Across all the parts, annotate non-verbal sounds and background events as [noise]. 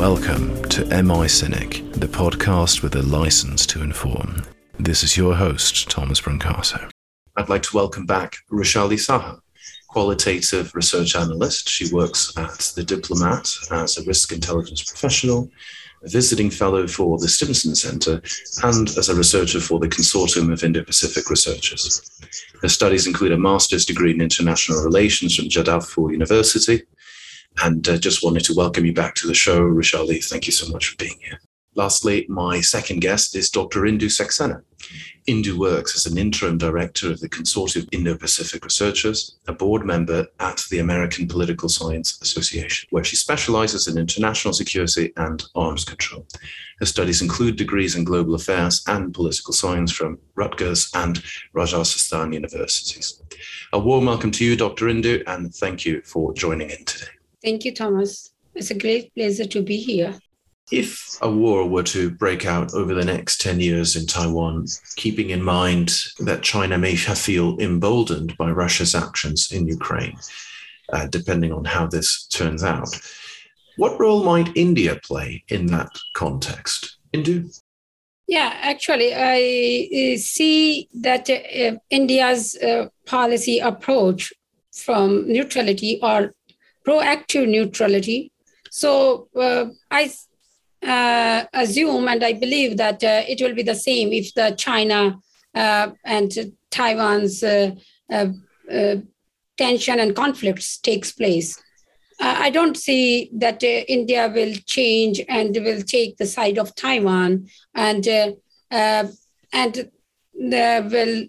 Welcome to MI Cynic, the podcast with a license to inform. This is your host, Thomas Brancato. I'd like to welcome back Rushali Saha, qualitative research analyst. She works at The Diplomat as a risk intelligence professional, a visiting fellow for the Stimson Center, and as a researcher for the Consortium of Indo Pacific Researchers. Her studies include a master's degree in international relations from Jadavpur University. And uh, just wanted to welcome you back to the show, Rushali. Thank you so much for being here. Lastly, my second guest is Dr. Indu Saxena. Indu works as an interim director of the Consortium of Indo Pacific Researchers, a board member at the American Political Science Association, where she specializes in international security and arms control. Her studies include degrees in global affairs and political science from Rutgers and Rajasthan universities. A warm welcome to you, Dr. Indu, and thank you for joining in today. Thank you, Thomas. It's a great pleasure to be here. If a war were to break out over the next 10 years in Taiwan, keeping in mind that China may feel emboldened by Russia's actions in Ukraine, uh, depending on how this turns out, what role might India play in that context? Indu? Yeah, actually, I uh, see that uh, India's uh, policy approach from neutrality or proactive neutrality. So uh, I uh, assume and I believe that uh, it will be the same if the China uh, and Taiwan's uh, uh, tension and conflicts takes place. I don't see that India will change and will take the side of Taiwan and and will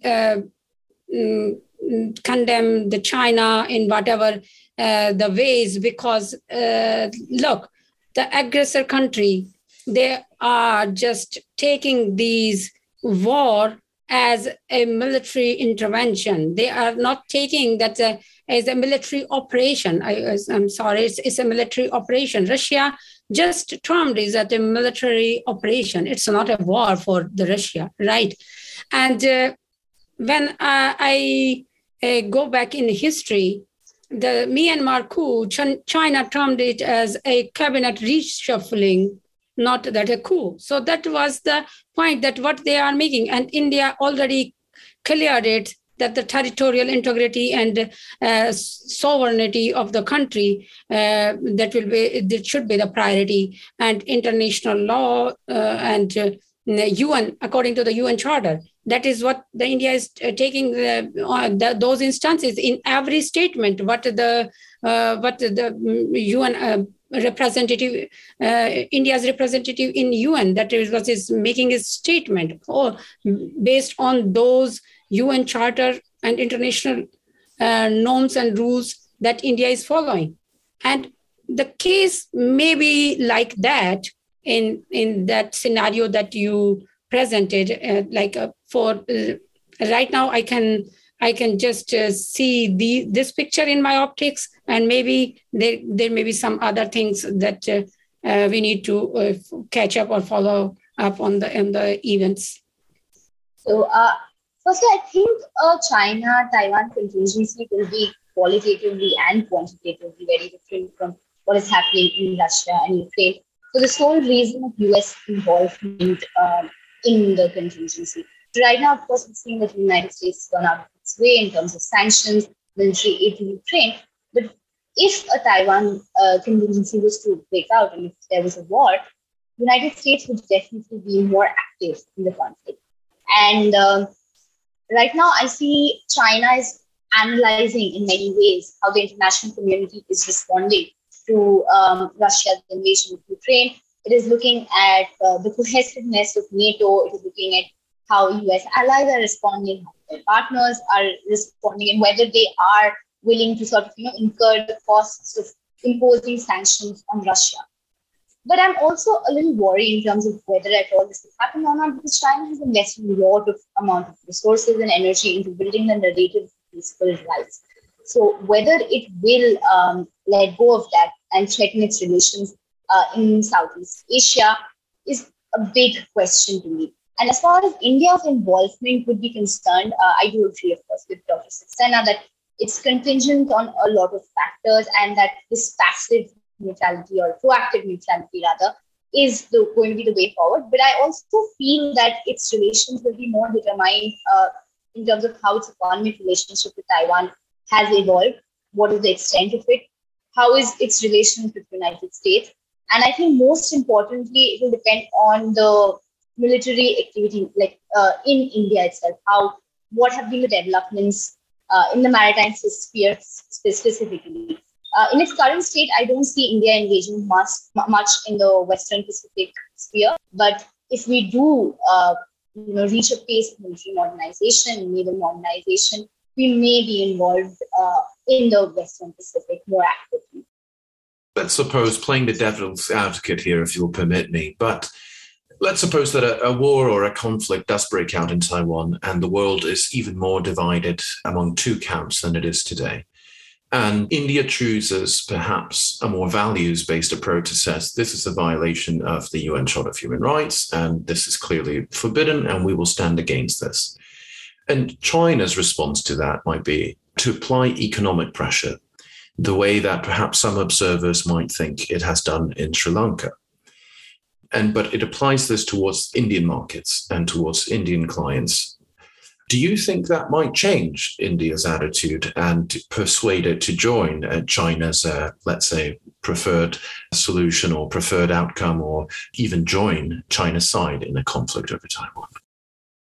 mm, condemn the China in whatever the ways because look the aggressor country, they are just taking these war as a military intervention. They are not taking that uh, as a military operation. I, am sorry, it's, it's, a military operation. Russia just termed is as a military operation. It's not a war for the Russia, right? And uh, when uh, I uh, go back in history, the Myanmar coup, China termed it as a cabinet reshuffling, not that a coup. So that was the point that what they are making. And India already cleared it that the territorial integrity and uh, sovereignty of the country uh, that will be that should be the priority and international law uh, and UN according to the UN Charter. That is what the india is uh, taking the, uh, the, those instances in every statement what the uh, what the un uh, representative uh, india's representative in un that is what is making his statement. Or based on those un charter and international uh, norms and rules that india is following. And the case may be like that in in that scenario that you presented uh, like uh, for uh, right now i can i can just uh, see the this picture in my optics and maybe there there may be some other things that uh, uh, we need to catch up or follow up on the on the events. So firstly i think china taiwan contingency will be qualitatively and quantitatively very different from what is happening in russia and ukraine for the sole reason of US involvement uh, in the contingency. Right now, of course, we're seeing that the United States has gone out of its way in terms of sanctions, military aid to Ukraine. But if a Taiwan uh, contingency was to break out and if there was a war, the United States would definitely be more active in the conflict. And uh, right now, I see China is analyzing in many ways how the international community is responding to um, Russia's invasion of Ukraine. It is looking at uh, the cohesiveness of NATO. It is looking at how US allies are responding, how their partners are responding, and whether they are willing to sort of you know incur the costs of imposing sanctions on Russia. But I'm also a little worried in terms of whether at all this will happen or not, because China has invested a lot of amount of resources and energy into building the narrative of peaceful rise. So whether it will um, let go of that and threaten its relations uh, in Southeast Asia is a big question to me. And as far as India's involvement would be concerned, uh, I do agree, of course, with Dr. Saxena that it's contingent on a lot of factors and that this passive neutrality or proactive neutrality rather is the, going to be the way forward. But I also feel that its relations will be more determined uh, in terms of how its economic relationship with Taiwan has evolved. What is the extent of it? How is its relations with the United States? And I think most importantly, it will depend on the military activity, like uh, in India itself. How what have been the developments uh, in the maritime sphere specifically? Uh, in its current state, I don't see India engaging much, much in the Western Pacific sphere. But if we do, uh, you know, reach a pace of military modernization, naval modernization, we may be involved uh, in the Western Pacific more actively. Let's suppose, playing the devil's advocate here, if you'll permit me, but let's suppose that a, a, war or a conflict does break out in Taiwan and the world is even more divided among two camps than it is today. And India chooses perhaps a more values based approach to says this is a violation of the UN Charter of Human Rights, and this is clearly forbidden, and we will stand against this. And China's response to that might be to apply economic pressure the way that perhaps some observers might think it has done in Sri Lanka. And but it applies this towards Indian markets and towards Indian clients do you think that might change India's attitude and persuade it to join China's, uh, let's say, preferred solution or preferred outcome, or even join China's side in a conflict over Taiwan?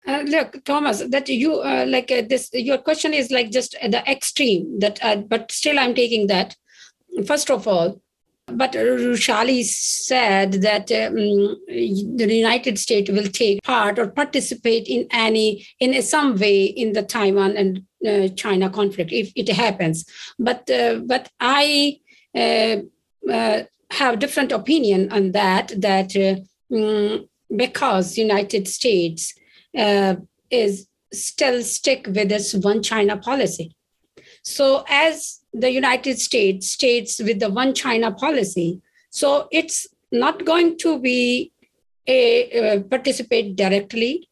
Uh, look, Thomas, that you uh, like uh, this. Your question is like just the extreme. That, uh, but still, I'm taking that. First of all, but Rushali said that um, the United States will take part or participate in any, in some way, in the Taiwan and uh, China conflict if it happens. But uh, but I have different opinion on that. That um, because United States uh, is still stick with this one China policy. So as the United States states with the one China policy. So it's not going to be a, a participate directly.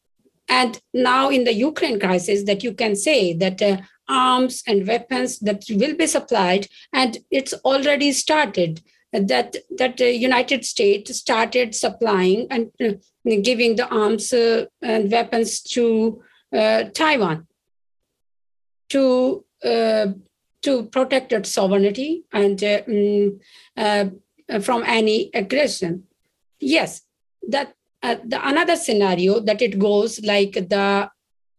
And now in the Ukraine crisis, that you can say that uh, arms and weapons that will be supplied, and it's already started. That that the United States started supplying and uh, giving the arms uh, and weapons to uh, Taiwan to uh, to protect its sovereignty and uh, mm, uh, from any aggression. Yes, that uh, the another scenario that it goes like the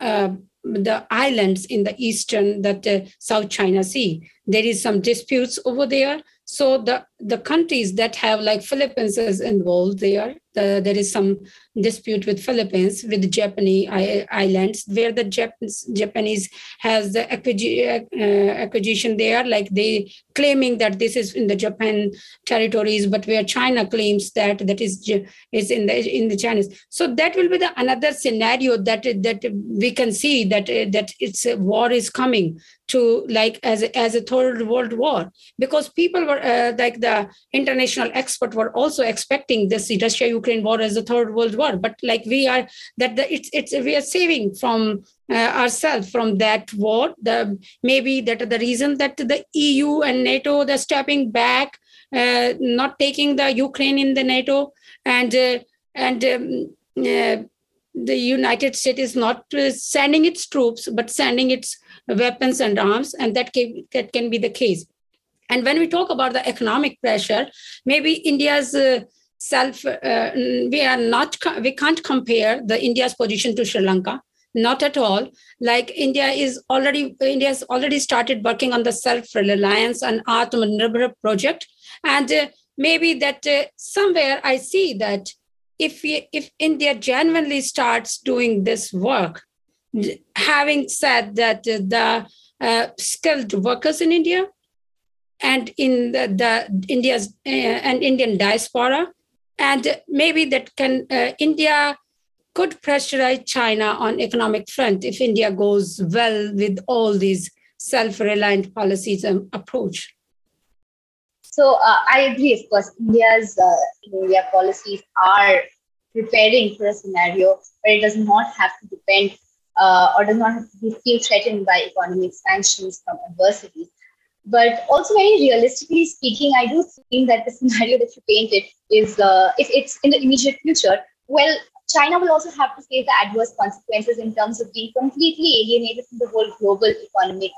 uh, the islands in the eastern that uh, South China Sea. There is some disputes over there. So the the countries that have like Philippines is involved there. The, there is some dispute with Philippines with Japanese islands where the Japanese, Japanese has the uh, acquisition there, like they claiming that this is in the Japan territories, but where China claims that that is is in the in the Chinese. So that will be the another scenario that that we can see that that it's a war is coming to like as as a third world war because people were uh, like the international expert were also expecting this Russia Ukraine war as a third world war. But like we are that the, it's it's we are saving from uh, ourselves from that war. The maybe that the reason that the EU and NATO they're stepping back uh, not taking the Ukraine in the NATO. And uh, and um, uh, the United States is not uh, sending its troops but sending its weapons and arms, and that can, that can be the case. And when we talk about the economic pressure, maybe India's uh, self, uh, we are not, we can't compare the India's position to Sri Lanka, not at all. Like India is already, India has already started working on the self-reliance and Atmanirbhar project, and uh, maybe that uh, somewhere I see that if we, if India genuinely starts doing this work, having said that the uh, skilled workers in India and in the, the India's uh, and Indian diaspora, and maybe that can uh, India could pressurize China on economic front if India goes well with all these self-reliant policies and approach. So uh, I agree, of course, India's uh, India policies are preparing for a scenario where it does not have to depend uh, or does not have to feel threatened by economic sanctions from adversities. But also, very realistically speaking, I do think that the [laughs] scenario that you painted is, uh, if it's in the immediate future, well, China will also have to face the adverse consequences in terms of being completely alienated from the whole global economic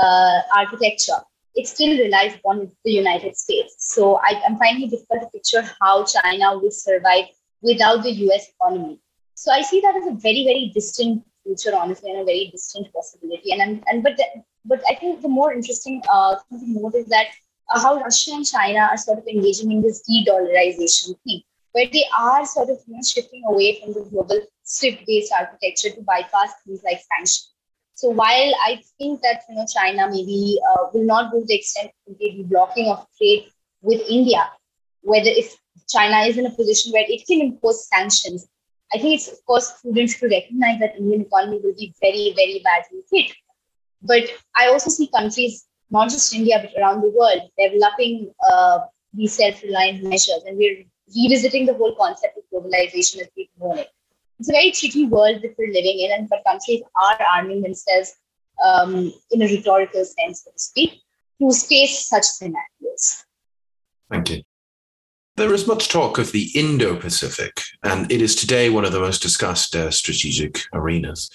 uh, architecture. It still relies upon the United States. So I, am finding it difficult to picture how China will survive without the US economy. So I see that as a very, very distant future, honestly, and a very distant possibility. And and, and but but I think the more interesting uh, thing to note is that uh, how Russia and China are sort of engaging in this de-dollarization thing, where they are sort of you know, shifting away from the global SWIFT-based architecture to bypass things like sanctions. So while I think that you know China maybe uh, will not go to the extent of completely blocking of trade with India, whether if China is in a position where it can impose sanctions, I think it's of course prudent to recognize that Indian economy will be very very badly hit. But I also see countries, not just India but around the world, developing uh, these self-reliant measures, and we're revisiting the whole concept of globalization as we've known it it's a very tricky world that we're living in, and but countries are arming themselves um, in a rhetorical sense, so to speak, to face such scenarios. Thank you. There is much talk of the Indo Pacific, and it is today one of the most discussed uh, strategic arenas.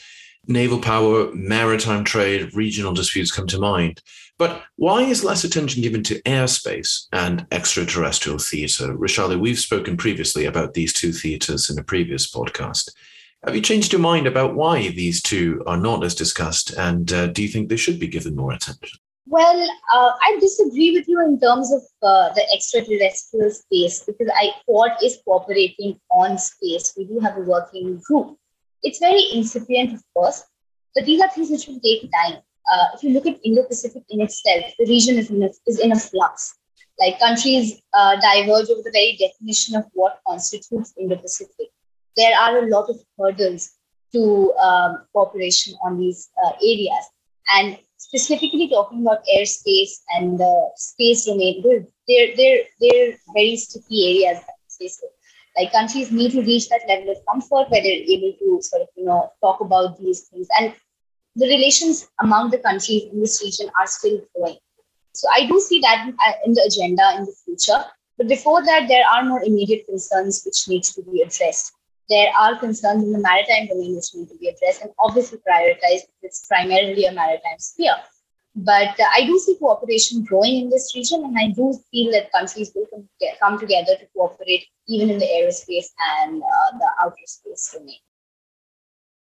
Naval power, maritime trade, regional disputes come to mind. But why is less attention given to airspace and extraterrestrial theatre? Rushali, we've spoken previously about these two theatres in a previous podcast. Have you changed your mind about why these two are not as discussed, and uh, do you think they should be given more attention? Well, uh, I disagree with you in terms of uh, the extraterrestrial space because I Quad is cooperating on space. We do have a working group. It's very incipient, of course, but these are things which will take time uh, if you look at Indo-Pacific in itself, the region is in a, is in a flux. Like countries uh, diverge over the very definition of what constitutes Indo-Pacific. There are a lot of hurdles to um, cooperation on these uh, areas. And specifically talking about airspace and the space domain, they're, they're, they're, they're very sticky areas. Like countries need to reach that level of comfort where they're able to sort of, you know, talk about these things. And the relations among the countries in this region are still growing. So I do see that in uh, the agenda in the future. But before that, there are more immediate concerns which need to be addressed. There are concerns in the maritime domain which need to be addressed and obviously prioritized. It's primarily a maritime sphere. But uh, I do see cooperation growing in this region, and I do feel that countries will come together to cooperate even in the aerospace and uh, the outer space domain.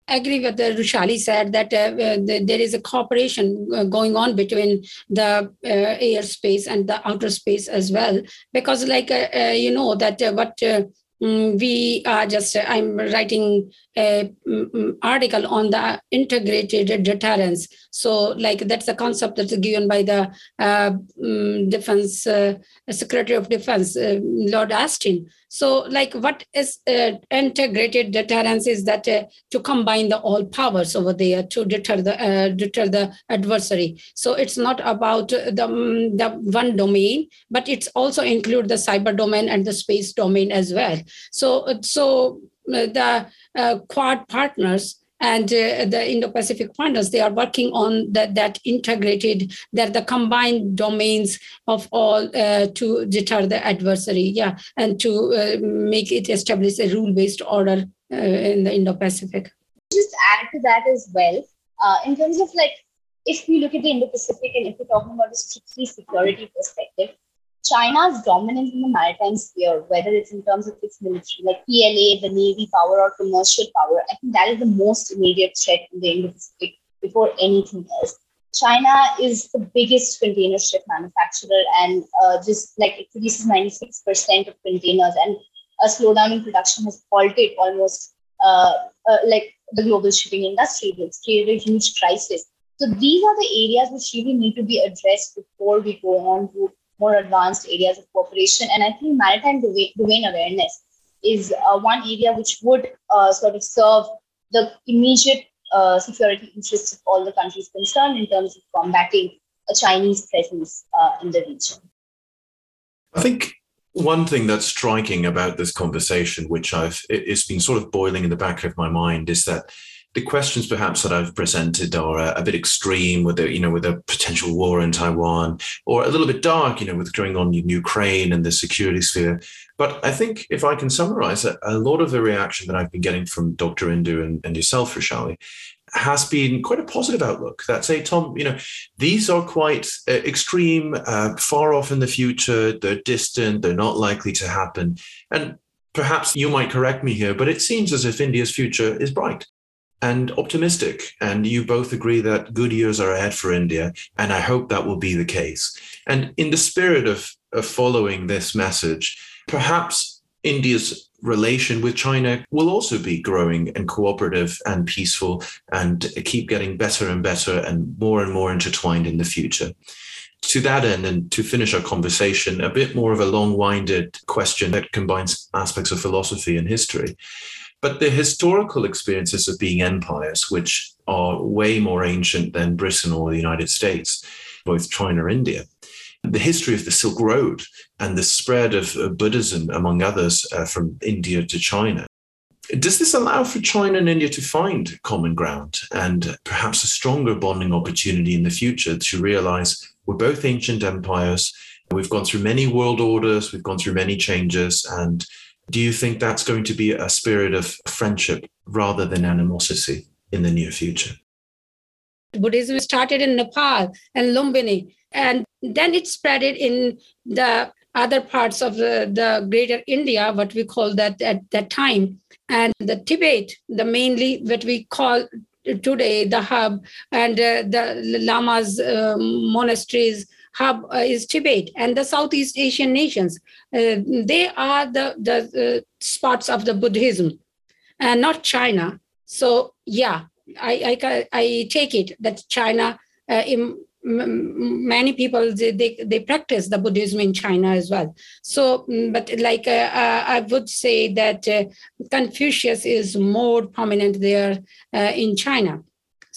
I agree with the Rushali said that uh, uh, the, there is a cooperation uh, going on between the uh, airspace and the outer space as well. Because like uh, uh, you know that what we are just i'm writing a mm, article on the integrated deterrence. So like that's a concept that's given by the uh, mm, defense uh, secretary of defense uh, Lloyd Austin so like what is uh, integrated deterrence is that uh, to combine the all powers over there to deter the uh, deter the adversary. So it's not about the the one domain but it's also include the cyber domain and the space domain as well so, so uh, the uh, Quad partners and uh, the Indo-Pacific partners, they are working on that, that integrated, that the combined domains of all uh, to deter the adversary, yeah, and to uh, make it establish a rule-based order uh, in the Indo-Pacific. Just add to that as well, in terms of like, if we look at the Indo-Pacific and if we're talking about a strictly security perspective, China's dominance in the maritime sphere, whether it's in terms of its military, like PLA, the Navy power, or commercial power, I think that is the most immediate threat in the Indo-Pacific before anything else. China is the biggest container ship manufacturer and uh, just like it produces 96% of containers and a slowdown in production has halted almost uh, uh, like the global shipping industry. It's created a huge crisis. So these are the areas which really need to be addressed before we go on to more advanced areas of cooperation. And I think maritime domain awareness is uh, one area which would uh, sort of serve the immediate uh, security interests of all the countries concerned in terms of combating a Chinese presence uh, in the region. I think one thing that's striking about this conversation, which I've it's been sort of boiling in the back of my mind, is that the questions perhaps that I've presented are a, a, bit extreme with the, you know, with a potential war in Taiwan, or a little bit dark, you know, with going on in Ukraine and the security sphere. But I think if I can summarize it, a lot of the reaction that I've been getting from Dr. Indu and, and yourself, Rushali, has been quite a positive outlook that say, Tom, you know, these are quite uh, extreme, uh, far off in the future, they're distant, they're not likely to happen. And perhaps you might correct me here, but it seems as if India's future is bright and optimistic. And you both agree that good years are ahead for India. And I hope that will be the case. And in the spirit of, of following this message, perhaps India's relation with China will also be growing and cooperative and peaceful and keep getting better and better and more and more intertwined in the future. To that end, and to finish our conversation, a bit more of a long winded question that combines aspects of philosophy and history. But the historical experiences of being empires, which are way more ancient than Britain or the United States, both China and India, the history of the Silk Road and the spread of Buddhism, among others, uh, from India to China. Does this allow for China and India to find common ground and perhaps a stronger bonding opportunity in the future to realize we're both ancient empires? We've gone through many world orders, we've gone through many changes, and do you think that's going to be a spirit of friendship rather than animosity in the near future? Buddhism started in Nepal and Lumbini, and then it spread it in the other parts of the, the greater India, what we call that at that time. And the Tibet, the mainly what we call today the hub, and uh, the Lamas uh, monasteries hub uh, is Tibet and the Southeast Asian nations. Uh, they are the, the uh, spots of the Buddhism and not China. So, yeah, I, I, I take it that China, in, many people they, they, they practice the buddhism in china as well so mm, but like uh, i would say that uh, confucius is more prominent there uh, in china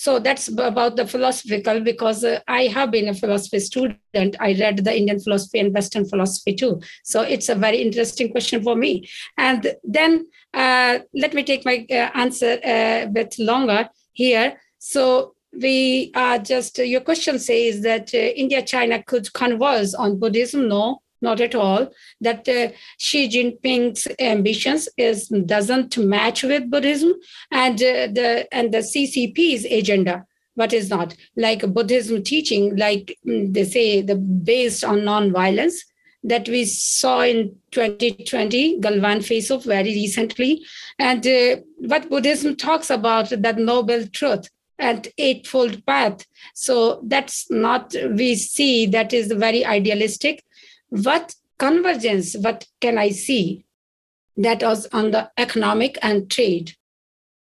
so that's about the philosophical because uh, I have been a philosophy student. I read the Indian philosophy and Western philosophy too. So it's a very interesting question for me. And then uh, let me take my uh, answer uh, a bit longer here. So we are just, your question says that uh, India China could converse on Buddhism. No, not at all. That uh, Xi Jinping's ambitions is doesn't match with Buddhism and uh, the and the CCP's agenda. But is not like Buddhism teaching, like mm, they say, the based on non-violence that we saw in 2020 Galwan face-off very recently, and uh, what Buddhism talks about that noble truth and eightfold path. So that's not we see that is very idealistic what convergence, what can I see? That was on the economic and trade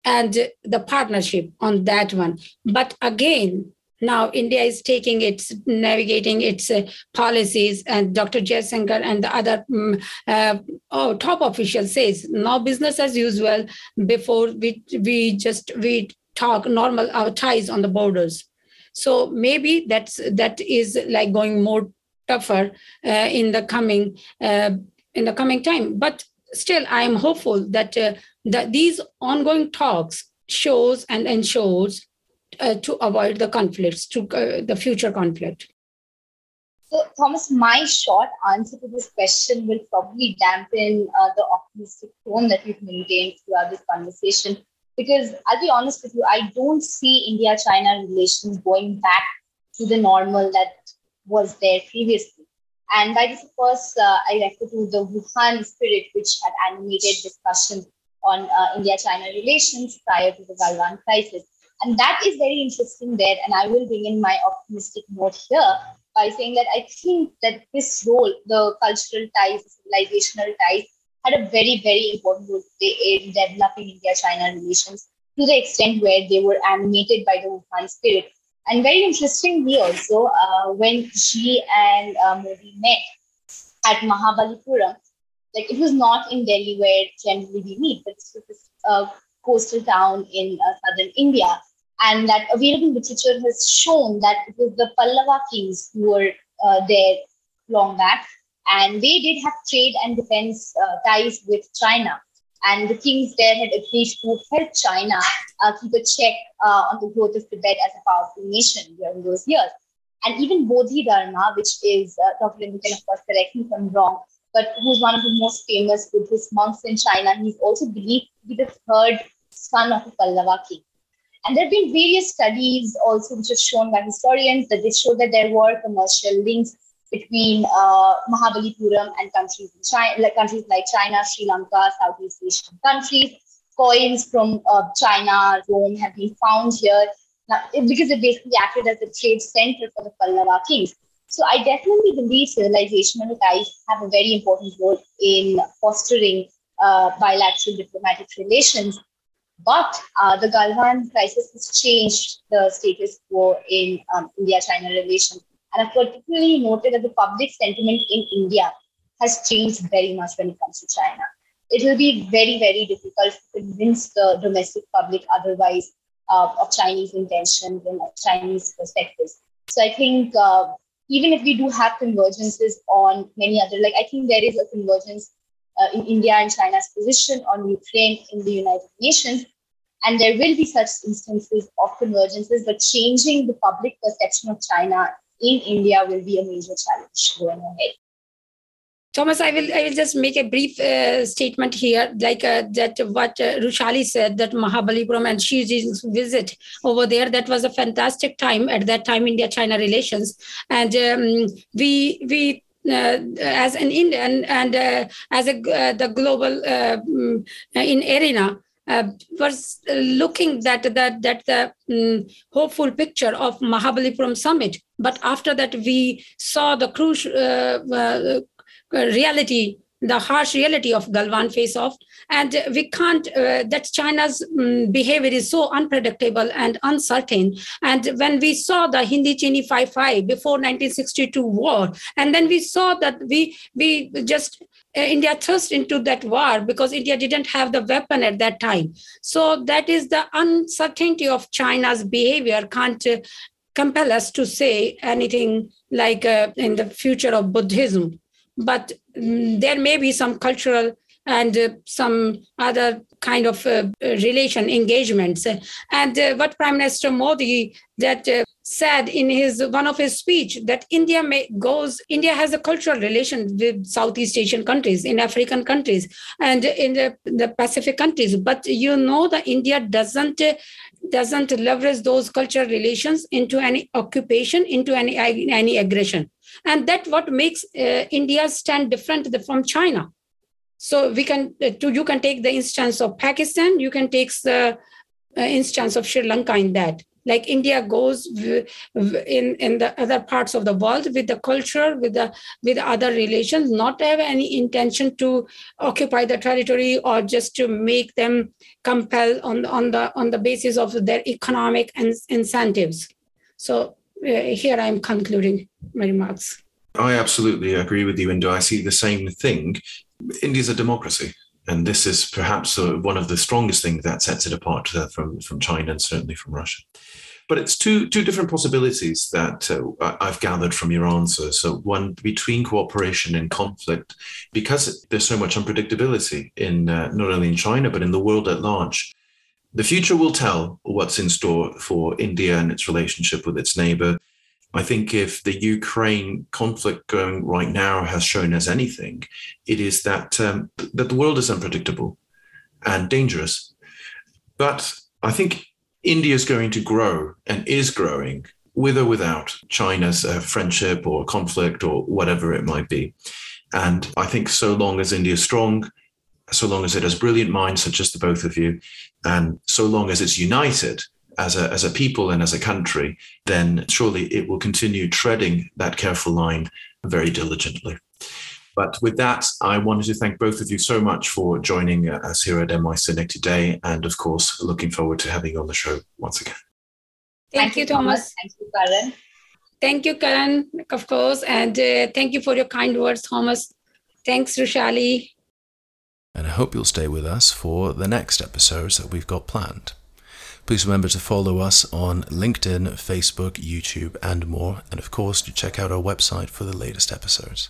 and the partnership on that one. But again, now India is taking its navigating its uh, policies, and Dr. Jaishankar and the other um, uh, oh, top official says no business as usual. Before we we just we talk normal our ties on the borders. So maybe that's that is like going more tougher uh, in the coming uh, in the coming time. But still, I am hopeful that uh, that these ongoing talks shows and ensures to avoid the conflicts, to the future conflict. So, Thomas, my short answer to this question will probably dampen uh, the optimistic tone that we've maintained throughout this conversation. Because I'll be honest with you, I don't see India China relations going back to the normal that was there previously. And by this, of course, uh, I refer to the Wuhan spirit, which had animated discussions on uh, India-China relations prior to the Galwan crisis. And that is very interesting there. And I will bring in my optimistic note here by saying that I think that this role, the cultural ties, the civilizational ties, had a very, very important role in developing India-China relations to the extent where they were animated by the Wuhan spirit. And very interestingly, also, uh, when Xi and uh, Modi met at Mahabalipuram, like it was not in Delhi where generally we meet, but this was this uh, coastal town in uh, southern India. And that available literature has shown that it was the Pallava kings who were uh, there long back. And they did have trade and defense uh, ties with China. And the kings there had agreed to help China uh, keep a check uh, on the growth of Tibet as a powerful nation during those years. And even Bodhidharma, which is, uh, Dr. Can of course correct me if I'm wrong, but who's one of the most famous Buddhist monks in China, he's also believed to be the third son of a Pallava king. And there have been various studies also which are shown by historians that they show that there were commercial links between uh, Mahabalipuram and countries in China, like countries like China, Sri Lanka, Southeast Asian countries. Coins from uh, China, Rome have been found here now, because it basically acted as a trade center for the Pallava kings. So I definitely believe civilizational ties have a very important role in fostering uh, bilateral diplomatic relations. But uh, the Galwan crisis has changed the status quo in um, India-China relations and I've particularly noted that the public sentiment in India has changed very much when it comes to China. It will be very, very difficult to convince the domestic public otherwise uh, of Chinese intentions and of Chinese perspectives. So I think uh, even if we do have convergences on many other, like I think there is a convergence uh, in India and China's position on Ukraine in the United Nations. And there will be such instances of convergences, but changing the public perception of China in India will be a major challenge going ahead. Thomas, I will I will just make a brief uh, statement here, like uh, that what uh, Rushali said that Mahabalipuram and Xi Jinping's visit over there. That was a fantastic time at that time India-China relations, and um, we we uh, as an Indian and uh, as a uh, the global uh, mm, in arena uh, was looking that that that the um, hopeful picture of Mahabalipuram summit. But after that, we saw the crucial uh, uh, reality, the harsh reality of Galwan face off, and we can't. Uh, that China's um, behavior is so unpredictable and uncertain. And when we saw the Hindi Chini bhai-bhai before 1962 war, and then we saw that we we just uh, India thrust into that war because India didn't have the weapon at that time. So that is the uncertainty of China's behavior can't uh, compel us to say anything like uh, in the future of Buddhism. But um, there may be some cultural and uh, some other kind of uh, relation engagements. And uh, what Prime Minister Modi that uh, said in his one of his speech that India may, goes India has a cultural relation with Southeast Asian countries, in African countries, and in the, the Pacific countries. But you know that India doesn't doesn't leverage those cultural relations into any occupation, into any any aggression, and that what makes uh, India stand different from China. So we can uh, to, you can take the instance of Pakistan, you can take the uh, instance of Sri Lanka in that like India goes in in the other parts of the world with the culture, with the with other relations, not have any intention to occupy the territory or just to make them compel on on the on the basis of their economic and incentives. So uh, here I am concluding my remarks. I absolutely agree with you, Indu. I see the same thing. India is a democracy and this is perhaps uh, one of the strongest things that sets it apart uh, from from China and certainly from Russia. But it's two two different possibilities that uh, I've gathered from your answer. So one between cooperation and conflict, because there's so much unpredictability in uh, not only in China but in the world at large. The future will tell what's in store for India and its relationship with its neighbor. I think if the Ukraine conflict going right now has shown us anything, it is that um, that the world is unpredictable and dangerous. But I think India is going to grow and is growing with or without China's uh, friendship or conflict or whatever it might be. And I think so long as India is strong, so long as it has brilliant minds such as the both of you, and so long as it's united as a, as a people and as a country, then surely it will continue treading that careful line very diligently. But with that, I wanted to thank both of you so much for joining us here at NY CINIC today. And of course, looking forward to having you on the show once again. Thank, thank you, Thomas. Thank you, Karan. Thank you, Karan, of course. And uh, thank you for your kind words, Thomas. Thanks, Rushali. And I hope you'll stay with us for the next episodes that we've got planned. Please remember to follow us on LinkedIn, Facebook, YouTube, and more. And of course, to check out our website for the latest episodes.